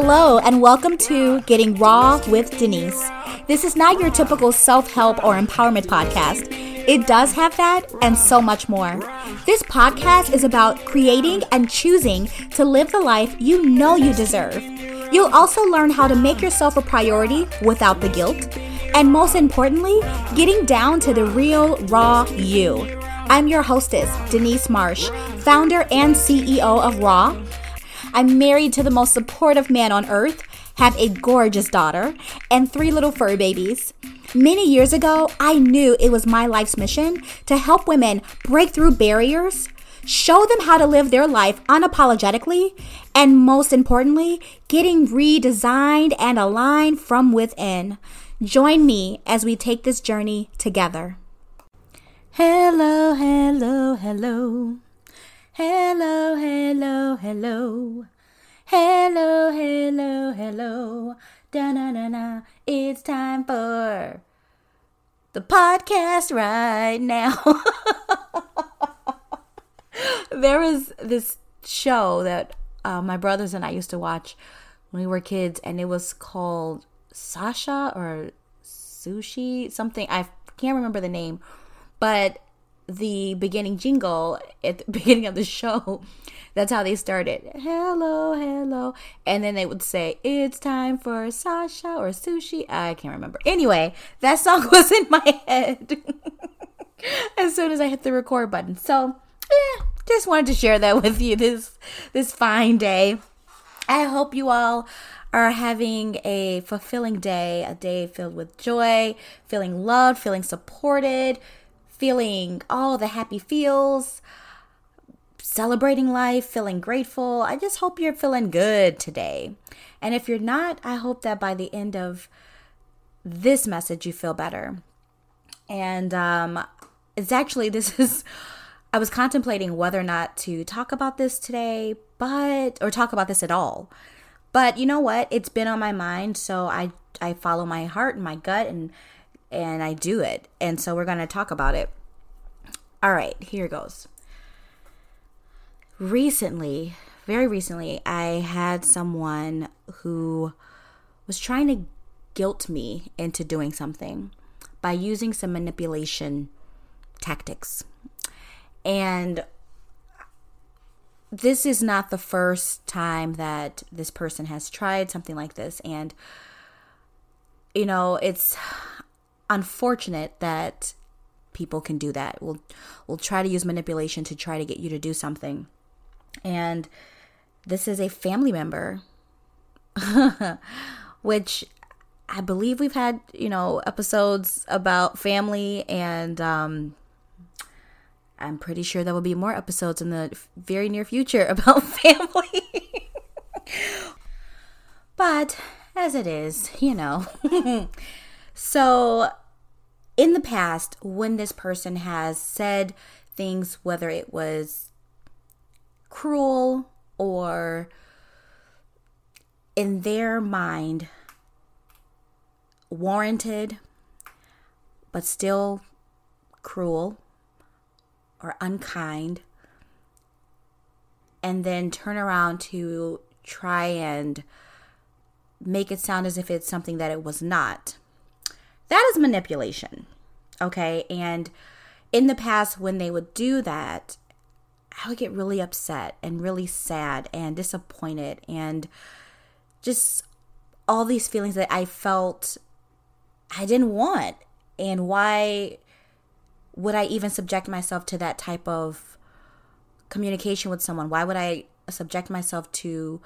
Hello, and welcome to Getting Raw with Denise. This is not your typical self help or empowerment podcast. It does have that and so much more. This podcast is about creating and choosing to live the life you know you deserve. You'll also learn how to make yourself a priority without the guilt. And most importantly, getting down to the real, raw you. I'm your hostess, Denise Marsh, founder and CEO of Raw I'm married to the most supportive man on earth, have a gorgeous daughter, and three little fur babies. Many years ago, I knew it was my life's mission to help women break through barriers, show them how to live their life unapologetically, and most importantly, getting redesigned and aligned from within. Join me as we take this journey together. Hello, hello, hello. Hello, hello, hello. Hello, hello, hello. Da na na na. It's time for the podcast right now. there was this show that uh, my brothers and I used to watch when we were kids, and it was called Sasha or Sushi, something. I can't remember the name, but the beginning jingle at the beginning of the show. That's how they started. Hello, hello. And then they would say, It's time for Sasha or sushi. I can't remember. Anyway, that song was in my head as soon as I hit the record button. So, eh, just wanted to share that with you this this fine day. I hope you all are having a fulfilling day, a day filled with joy, feeling loved, feeling supported, feeling all the happy feels, celebrating life, feeling grateful. I just hope you're feeling good today. And if you're not, I hope that by the end of this message, you feel better. And um, it's actually, this is, I was contemplating whether or not to talk about this today, but, or talk about this at all. But you know what? It's been on my mind, so I I follow my heart and my gut and and I do it. And so we're going to talk about it. All right, here goes. Recently, very recently, I had someone who was trying to guilt me into doing something by using some manipulation tactics. And this is not the first time that this person has tried something like this. And, you know, it's unfortunate that people can do that. We'll we'll try to use manipulation to try to get you to do something. And this is a family member which I believe we've had, you know, episodes about family and um I'm pretty sure there will be more episodes in the very near future about family. but as it is, you know. so in the past, when this person has said things, whether it was cruel or in their mind warranted, but still cruel or unkind, and then turn around to try and make it sound as if it's something that it was not that is manipulation. Okay. And in the past, when they would do that, I would get really upset and really sad and disappointed and just all these feelings that I felt I didn't want. And why would I even subject myself to that type of communication with someone? Why would I subject myself to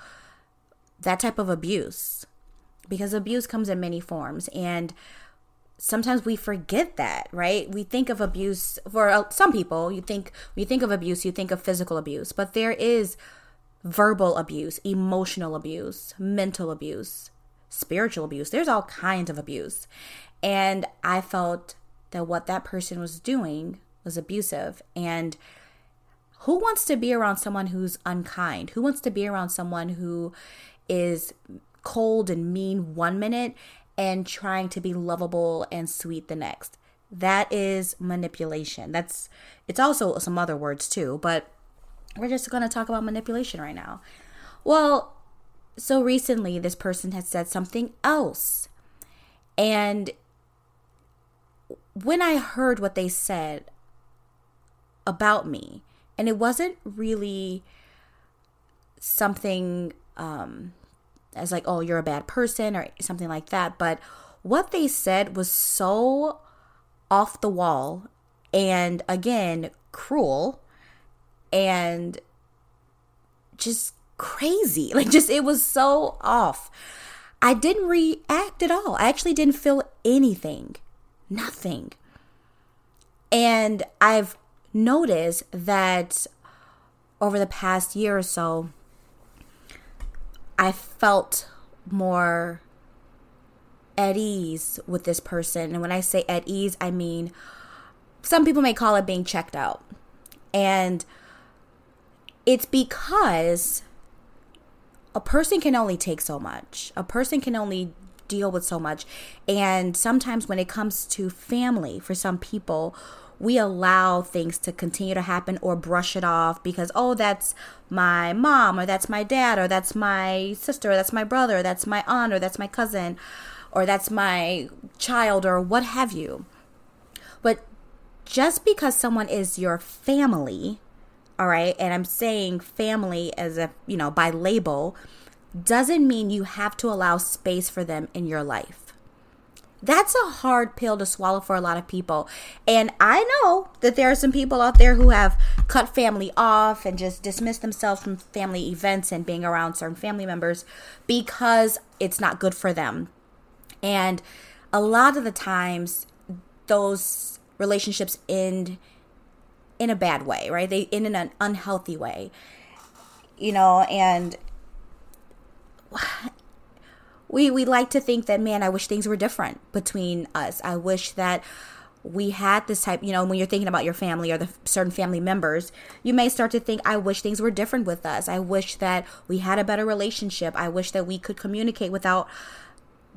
that type of abuse? Because abuse comes in many forms. And sometimes we forget that, right? We think of abuse for uh, some people, you think you think of abuse, you think of physical abuse, but there is verbal abuse, emotional abuse, mental abuse, spiritual abuse. There's all kinds of abuse. And I felt that what that person was doing was abusive and who wants to be around someone who's unkind? Who wants to be around someone who is cold and mean one minute and trying to be lovable and sweet the next. That is manipulation. That's it's also some other words too, but we're just going to talk about manipulation right now. Well, so recently, this person had said something else. And when I heard what they said about me, and it wasn't really something um, as like, oh, you're a bad person or something like that, but what they said was so off the wall and again, cruel and just crazy. Like, just it was so off. I didn't react at all. I actually didn't feel anything, nothing. And I've noticed that over the past year or so, I felt more at ease with this person. And when I say at ease, I mean some people may call it being checked out. And it's because a person can only take so much. A person can only deal with so much. And sometimes when it comes to family, for some people, we allow things to continue to happen or brush it off because, oh, that's my mom, or that's my dad, or that's my sister, or that's my brother, or that's my aunt, or that's my cousin, or that's my child, or what have you. But just because someone is your family, all right, and I'm saying family as a, you know, by label, doesn't mean you have to allow space for them in your life. That's a hard pill to swallow for a lot of people. And I know that there are some people out there who have cut family off and just dismissed themselves from family events and being around certain family members because it's not good for them. And a lot of the times, those relationships end in a bad way, right? They end in an unhealthy way, you know, and we we like to think that man i wish things were different between us. I wish that we had this type you know when you're thinking about your family or the certain family members you may start to think i wish things were different with us. I wish that we had a better relationship. I wish that we could communicate without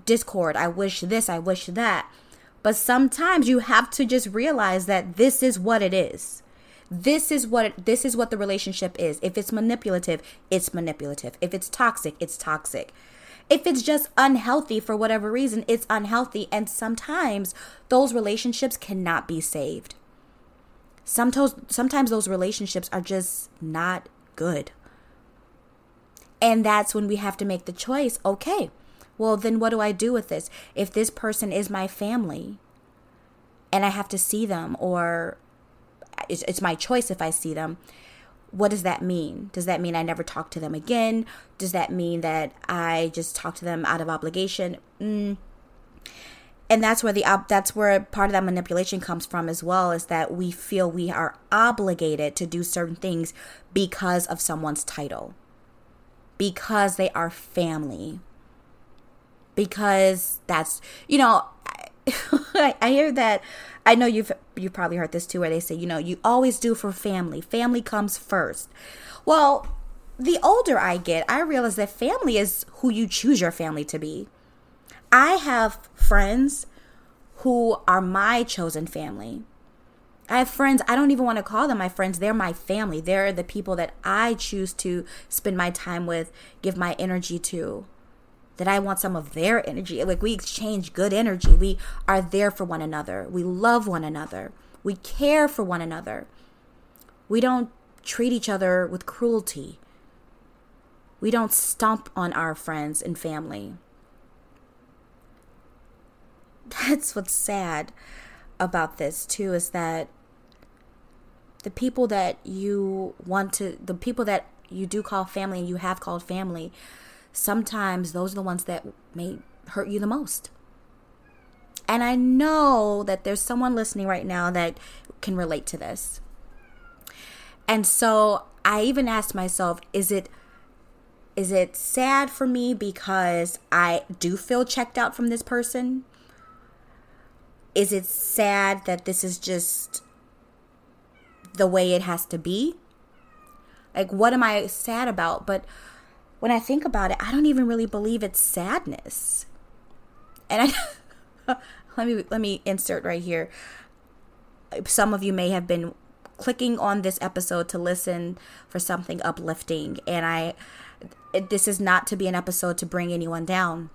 discord. I wish this i wish that. But sometimes you have to just realize that this is what it is. This is what this is what the relationship is. If it's manipulative it's manipulative. If it's toxic it's toxic if it's just unhealthy for whatever reason, it's unhealthy. And sometimes those relationships cannot be saved. Sometimes, sometimes those relationships are just not good. And that's when we have to make the choice okay, well, then what do I do with this? If this person is my family and I have to see them, or it's, it's my choice if I see them, what does that mean? Does that mean I never talk to them again? Does that mean that I just talk to them out of obligation? Mm. And that's where the that's where part of that manipulation comes from as well is that we feel we are obligated to do certain things because of someone's title. Because they are family. Because that's you know I, I hear that I know you've you've probably heard this too, where they say, you know, you always do for family. Family comes first. Well, the older I get, I realize that family is who you choose your family to be. I have friends who are my chosen family. I have friends, I don't even want to call them my friends. They're my family. They're the people that I choose to spend my time with, give my energy to that I want some of their energy. Like we exchange good energy. We are there for one another. We love one another. We care for one another. We don't treat each other with cruelty. We don't stomp on our friends and family. That's what's sad about this, too, is that the people that you want to, the people that you do call family and you have called family, sometimes those are the ones that may hurt you the most. And I know that there's someone listening right now that can relate to this. And so I even asked myself, is it is it sad for me because I do feel checked out from this person? Is it sad that this is just the way it has to be? Like what am I sad about? But when I think about it, I don't even really believe it's sadness. And I let me let me insert right here. Some of you may have been clicking on this episode to listen for something uplifting. And I, this is not to be an episode to bring anyone down.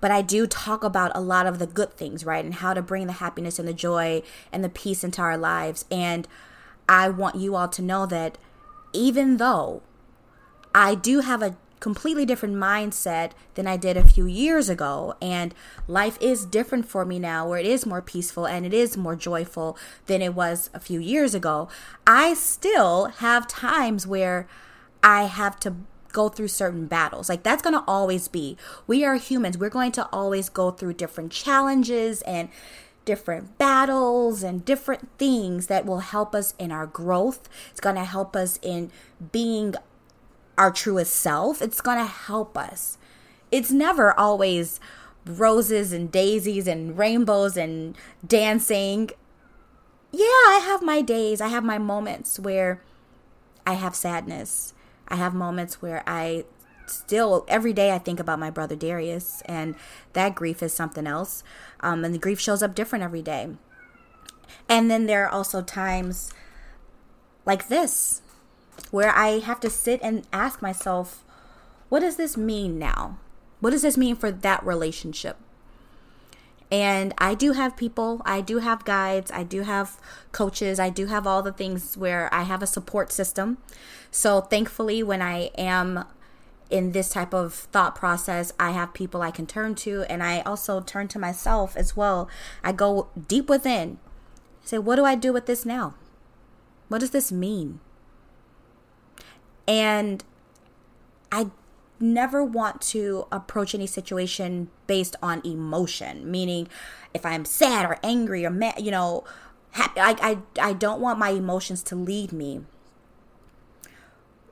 But I do talk about a lot of the good things, right? And how to bring the happiness and the joy and the peace into our lives. And I want you all to know that even though I do have a completely different mindset than I did a few years ago. And life is different for me now, where it is more peaceful and it is more joyful than it was a few years ago. I still have times where I have to go through certain battles. Like that's going to always be. We are humans. We're going to always go through different challenges and different battles and different things that will help us in our growth. It's going to help us in being our truest self, it's going to help us. It's never always roses and daisies and rainbows and dancing. Yeah, I have my days. I have my moments where I have sadness. I have moments where I still, every day, I think about my brother Darius, and that grief is something else. Um, and the grief shows up different every day. And then there are also times like this where I have to sit and ask myself, what does this mean now? What does this mean for that relationship? And I do have people, I do have guides, I do have coaches, I do have all the things where I have a support system. So thankfully, when I am in this type of thought process, I have people I can turn to, and I also turn to myself as well. I go deep within, say, what do I do with this now? What does this mean? And I never want to approach any situation based on emotion, meaning if I'm sad or angry or mad, you know, happy, I, I, I don't want my emotions to lead me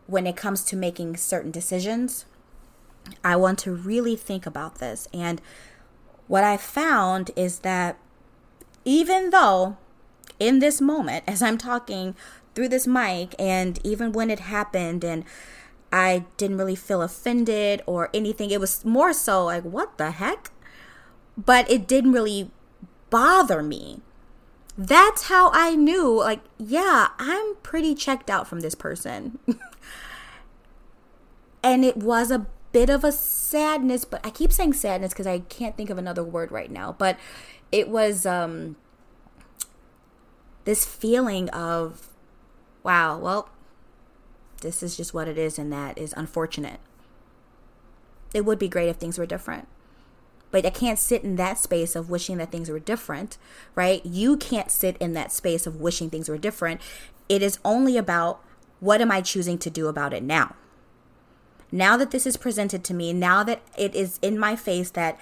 when it comes to making certain decisions. I want to really think about this. And what I found is that even though in this moment, as I'm talking through this mic and even when it happened and I didn't really feel offended or anything. It was more so like, what the heck? But it didn't really bother me. That's how I knew, like, yeah, I'm pretty checked out from this person. and it was a bit of a sadness, but I keep saying sadness because I can't think of another word right now. But it was um, this feeling of wow, well, this is just what it is, and that is unfortunate. It would be great if things were different. But I can't sit in that space of wishing that things were different, right? You can't sit in that space of wishing things were different. It is only about what am I choosing to do about it now? Now that this is presented to me, now that it is in my face that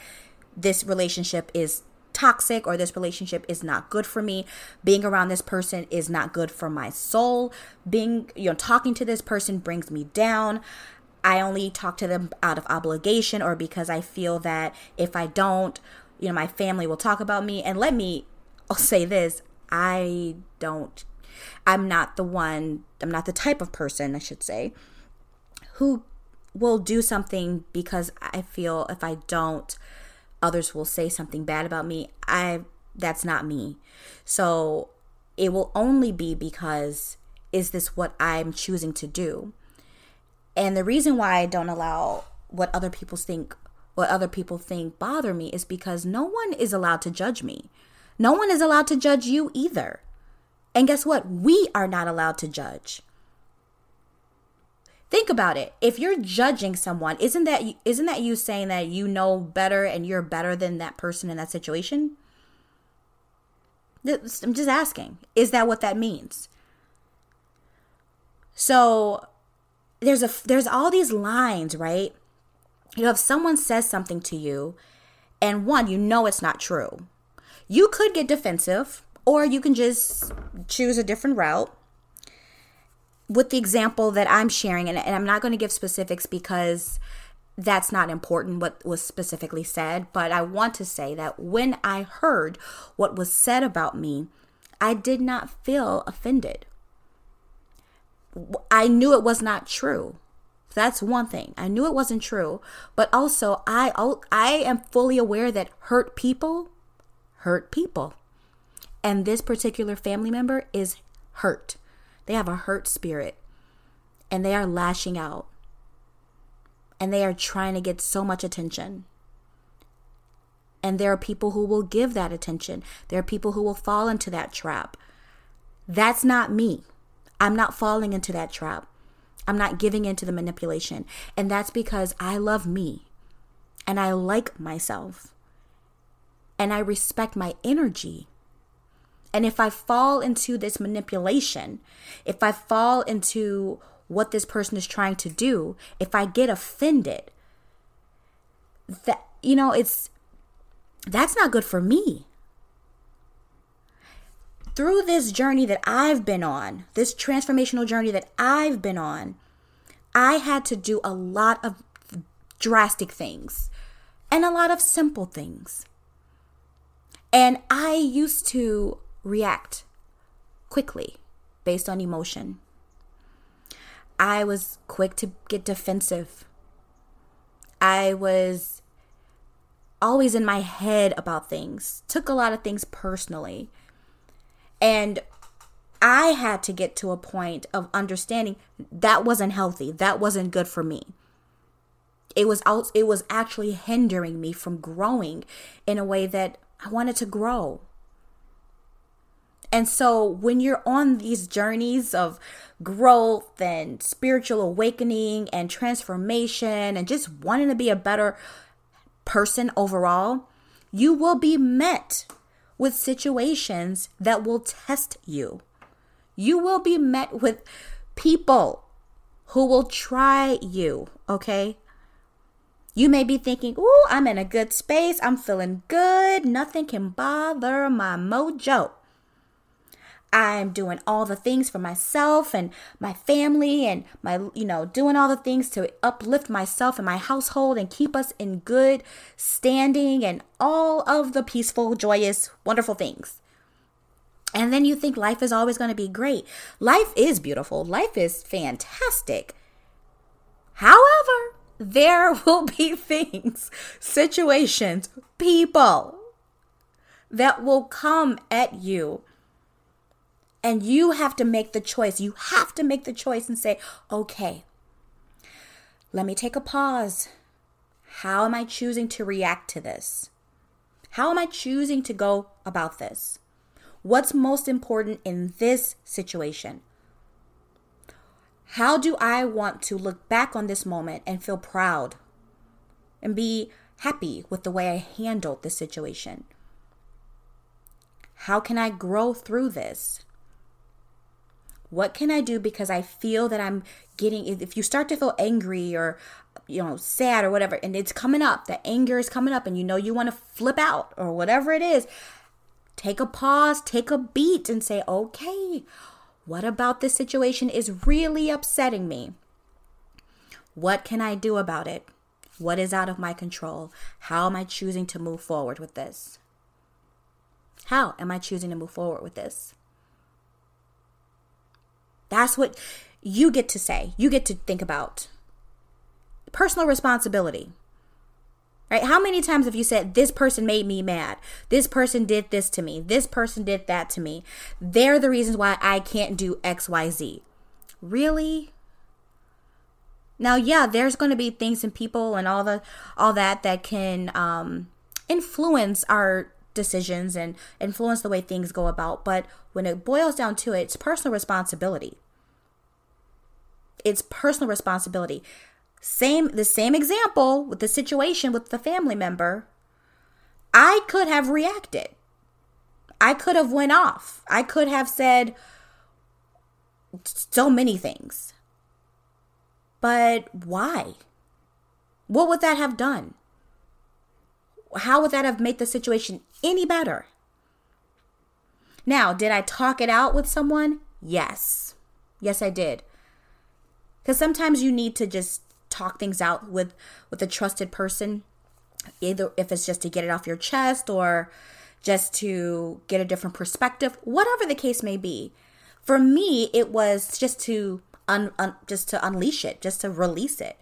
this relationship is toxic or this relationship is not good for me. Being around this person is not good for my soul. Being, you know, talking to this person brings me down. I only talk to them out of obligation or because I feel that if I don't, you know, my family will talk about me. And let me I'll say this I don't, I'm not the one, I'm not the type of person, I should say, who will do something because I feel if I don't, others will say something bad about me. I that's not me. So it will only be because is this what I'm choosing to do? And the reason why I don't allow what other people think what other people think bother me is because no one is allowed to judge me. No one is allowed to judge you either. And guess what? We are not allowed to judge. Think about it. If you're judging someone, isn't that isn't that you saying that you know better and you're better than that person in that situation? I'm just asking. Is that what that means? So there's a there's all these lines, right? You know, if someone says something to you and one, you know it's not true. You could get defensive or you can just choose a different route with the example that I'm sharing, and, and I'm not going to give specifics because that's not important what was specifically said, but I want to say that when I heard what was said about me, I did not feel offended. I knew it was not true. That's one thing. I knew it wasn't true, but also I I am fully aware that hurt people hurt people. And this particular family member is hurt. They have a hurt spirit and they are lashing out and they are trying to get so much attention. And there are people who will give that attention. There are people who will fall into that trap. That's not me. I'm not falling into that trap. I'm not giving into the manipulation. And that's because I love me and I like myself and I respect my energy. And if I fall into this manipulation, if I fall into what this person is trying to do, if I get offended, that you know, it's that's not good for me. Through this journey that I've been on, this transformational journey that I've been on, I had to do a lot of drastic things and a lot of simple things. And I used to react quickly based on emotion. I was quick to get defensive. I was always in my head about things, took a lot of things personally. And I had to get to a point of understanding that wasn't healthy. That wasn't good for me. It was out, it was actually hindering me from growing in a way that I wanted to grow. And so when you're on these journeys of growth and spiritual awakening and transformation and just wanting to be a better person overall, you will be met with situations that will test you. You will be met with people who will try you, okay? You may be thinking, Ooh, I'm in a good space. I'm feeling good. Nothing can bother my mojo. I'm doing all the things for myself and my family and my, you know, doing all the things to uplift myself and my household and keep us in good standing and all of the peaceful, joyous, wonderful things. And then you think life is always going to be great. Life is beautiful. Life is fantastic. However, there will be things, situations, people that will come at you and you have to make the choice. You have to make the choice and say, okay, let me take a pause. How am I choosing to react to this? How am I choosing to go about this? What's most important in this situation? How do I want to look back on this moment and feel proud and be happy with the way I handled this situation? How can I grow through this? What can I do because I feel that I'm getting if you start to feel angry or you know sad or whatever and it's coming up, the anger is coming up and you know you want to flip out or whatever it is, take a pause, take a beat and say, "Okay, what about this situation is really upsetting me? What can I do about it? What is out of my control? How am I choosing to move forward with this? How am I choosing to move forward with this? That's what you get to say. You get to think about. Personal responsibility. Right? How many times have you said, This person made me mad? This person did this to me. This person did that to me. They're the reasons why I can't do XYZ. Really? Now, yeah, there's going to be things and people and all the all that that can um, influence our decisions and influence the way things go about. But when it boils down to it, it's personal responsibility. It's personal responsibility. Same the same example with the situation with the family member. I could have reacted. I could have went off. I could have said so many things. But why? What would that have done? How would that have made the situation any better? Now, did I talk it out with someone? Yes. Yes, I did. Because sometimes you need to just talk things out with with a trusted person, either if it's just to get it off your chest or just to get a different perspective, whatever the case may be. For me, it was just to un, un just to unleash it, just to release it.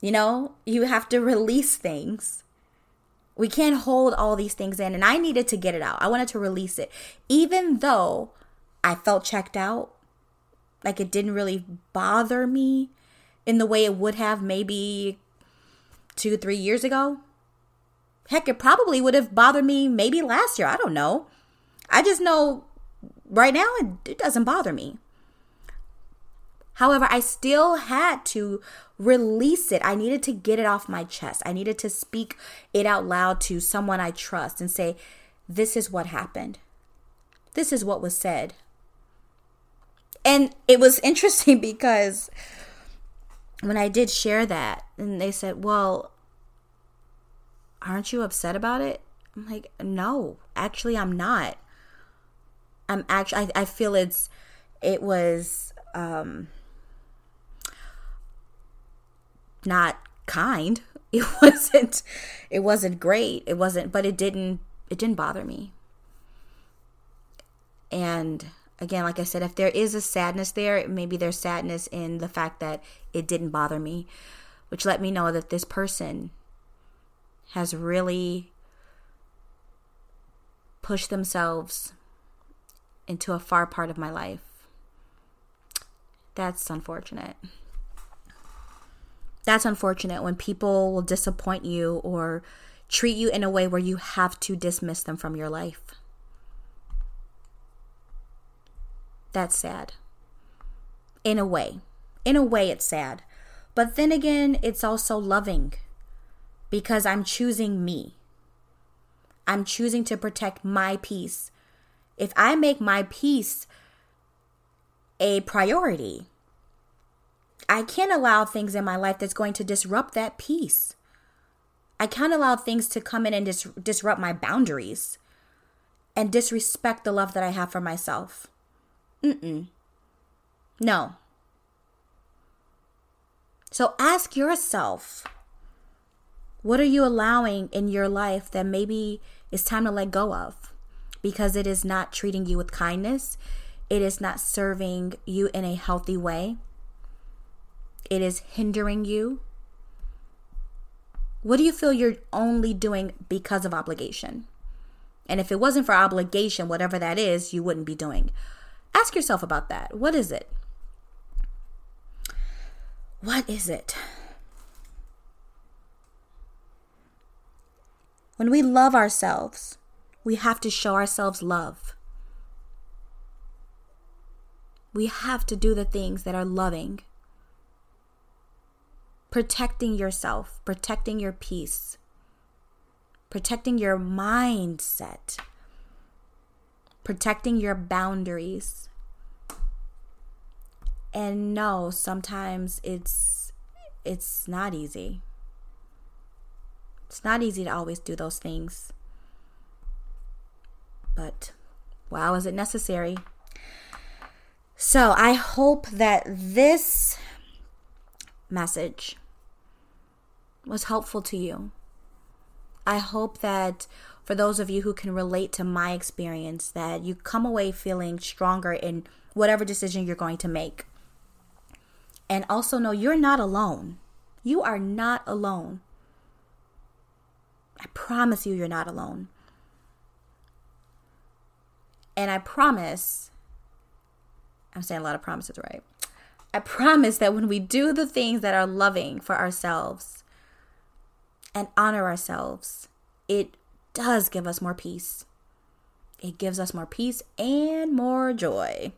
You know, you have to release things we can't hold all these things in. And I needed to get it out. I wanted to release it. Even though I felt checked out. Like it didn't really bother me in the way it would have maybe two, three years ago. Heck, it probably would have bothered me maybe last year. I don't know. I just know right now it, it doesn't bother me. However, I still had to release it. I needed to get it off my chest. I needed to speak it out loud to someone I trust and say, This is what happened. This is what was said. And it was interesting because when I did share that, and they said, Well, aren't you upset about it? I'm like, No, actually, I'm not. I'm actually, I, I feel it's, it was, um, not kind. It wasn't, it wasn't great. It wasn't, but it didn't, it didn't bother me. And again, like I said, if there is a sadness there, maybe there's sadness in the fact that it didn't bother me, which let me know that this person has really pushed themselves into a far part of my life. That's unfortunate. That's unfortunate when people will disappoint you or treat you in a way where you have to dismiss them from your life. That's sad. In a way. In a way, it's sad. But then again, it's also loving because I'm choosing me. I'm choosing to protect my peace. If I make my peace a priority, I can't allow things in my life that's going to disrupt that peace. I can't allow things to come in and dis- disrupt my boundaries and disrespect the love that I have for myself. Mm-mm. No. So ask yourself what are you allowing in your life that maybe it's time to let go of because it is not treating you with kindness? It is not serving you in a healthy way. It is hindering you. What do you feel you're only doing because of obligation? And if it wasn't for obligation, whatever that is, you wouldn't be doing. Ask yourself about that. What is it? What is it? When we love ourselves, we have to show ourselves love. We have to do the things that are loving. Protecting yourself, protecting your peace, protecting your mindset protecting your boundaries. And no, sometimes it's it's not easy. It's not easy to always do those things. But wow, is it necessary? So, I hope that this message was helpful to you. I hope that for those of you who can relate to my experience, that you come away feeling stronger in whatever decision you're going to make. And also know you're not alone. You are not alone. I promise you, you're not alone. And I promise, I'm saying a lot of promises, right? I promise that when we do the things that are loving for ourselves and honor ourselves, it does give us more peace. It gives us more peace and more joy.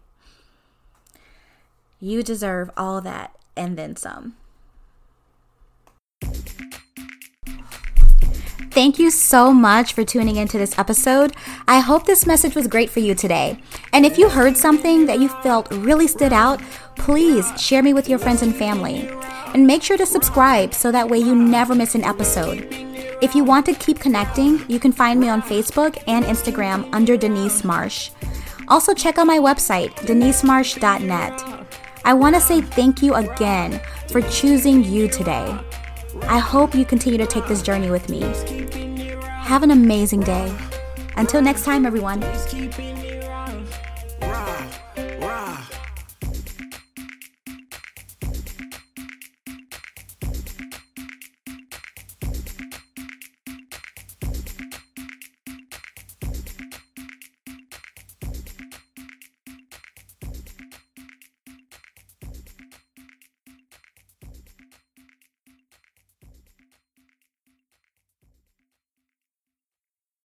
You deserve all that and then some. Thank you so much for tuning into this episode. I hope this message was great for you today. And if you heard something that you felt really stood out, please share me with your friends and family. And make sure to subscribe so that way you never miss an episode. If you want to keep connecting, you can find me on Facebook and Instagram under Denise Marsh. Also, check out my website, denisemarsh.net. I want to say thank you again for choosing you today. I hope you continue to take this journey with me. Have an amazing day. Until next time, everyone.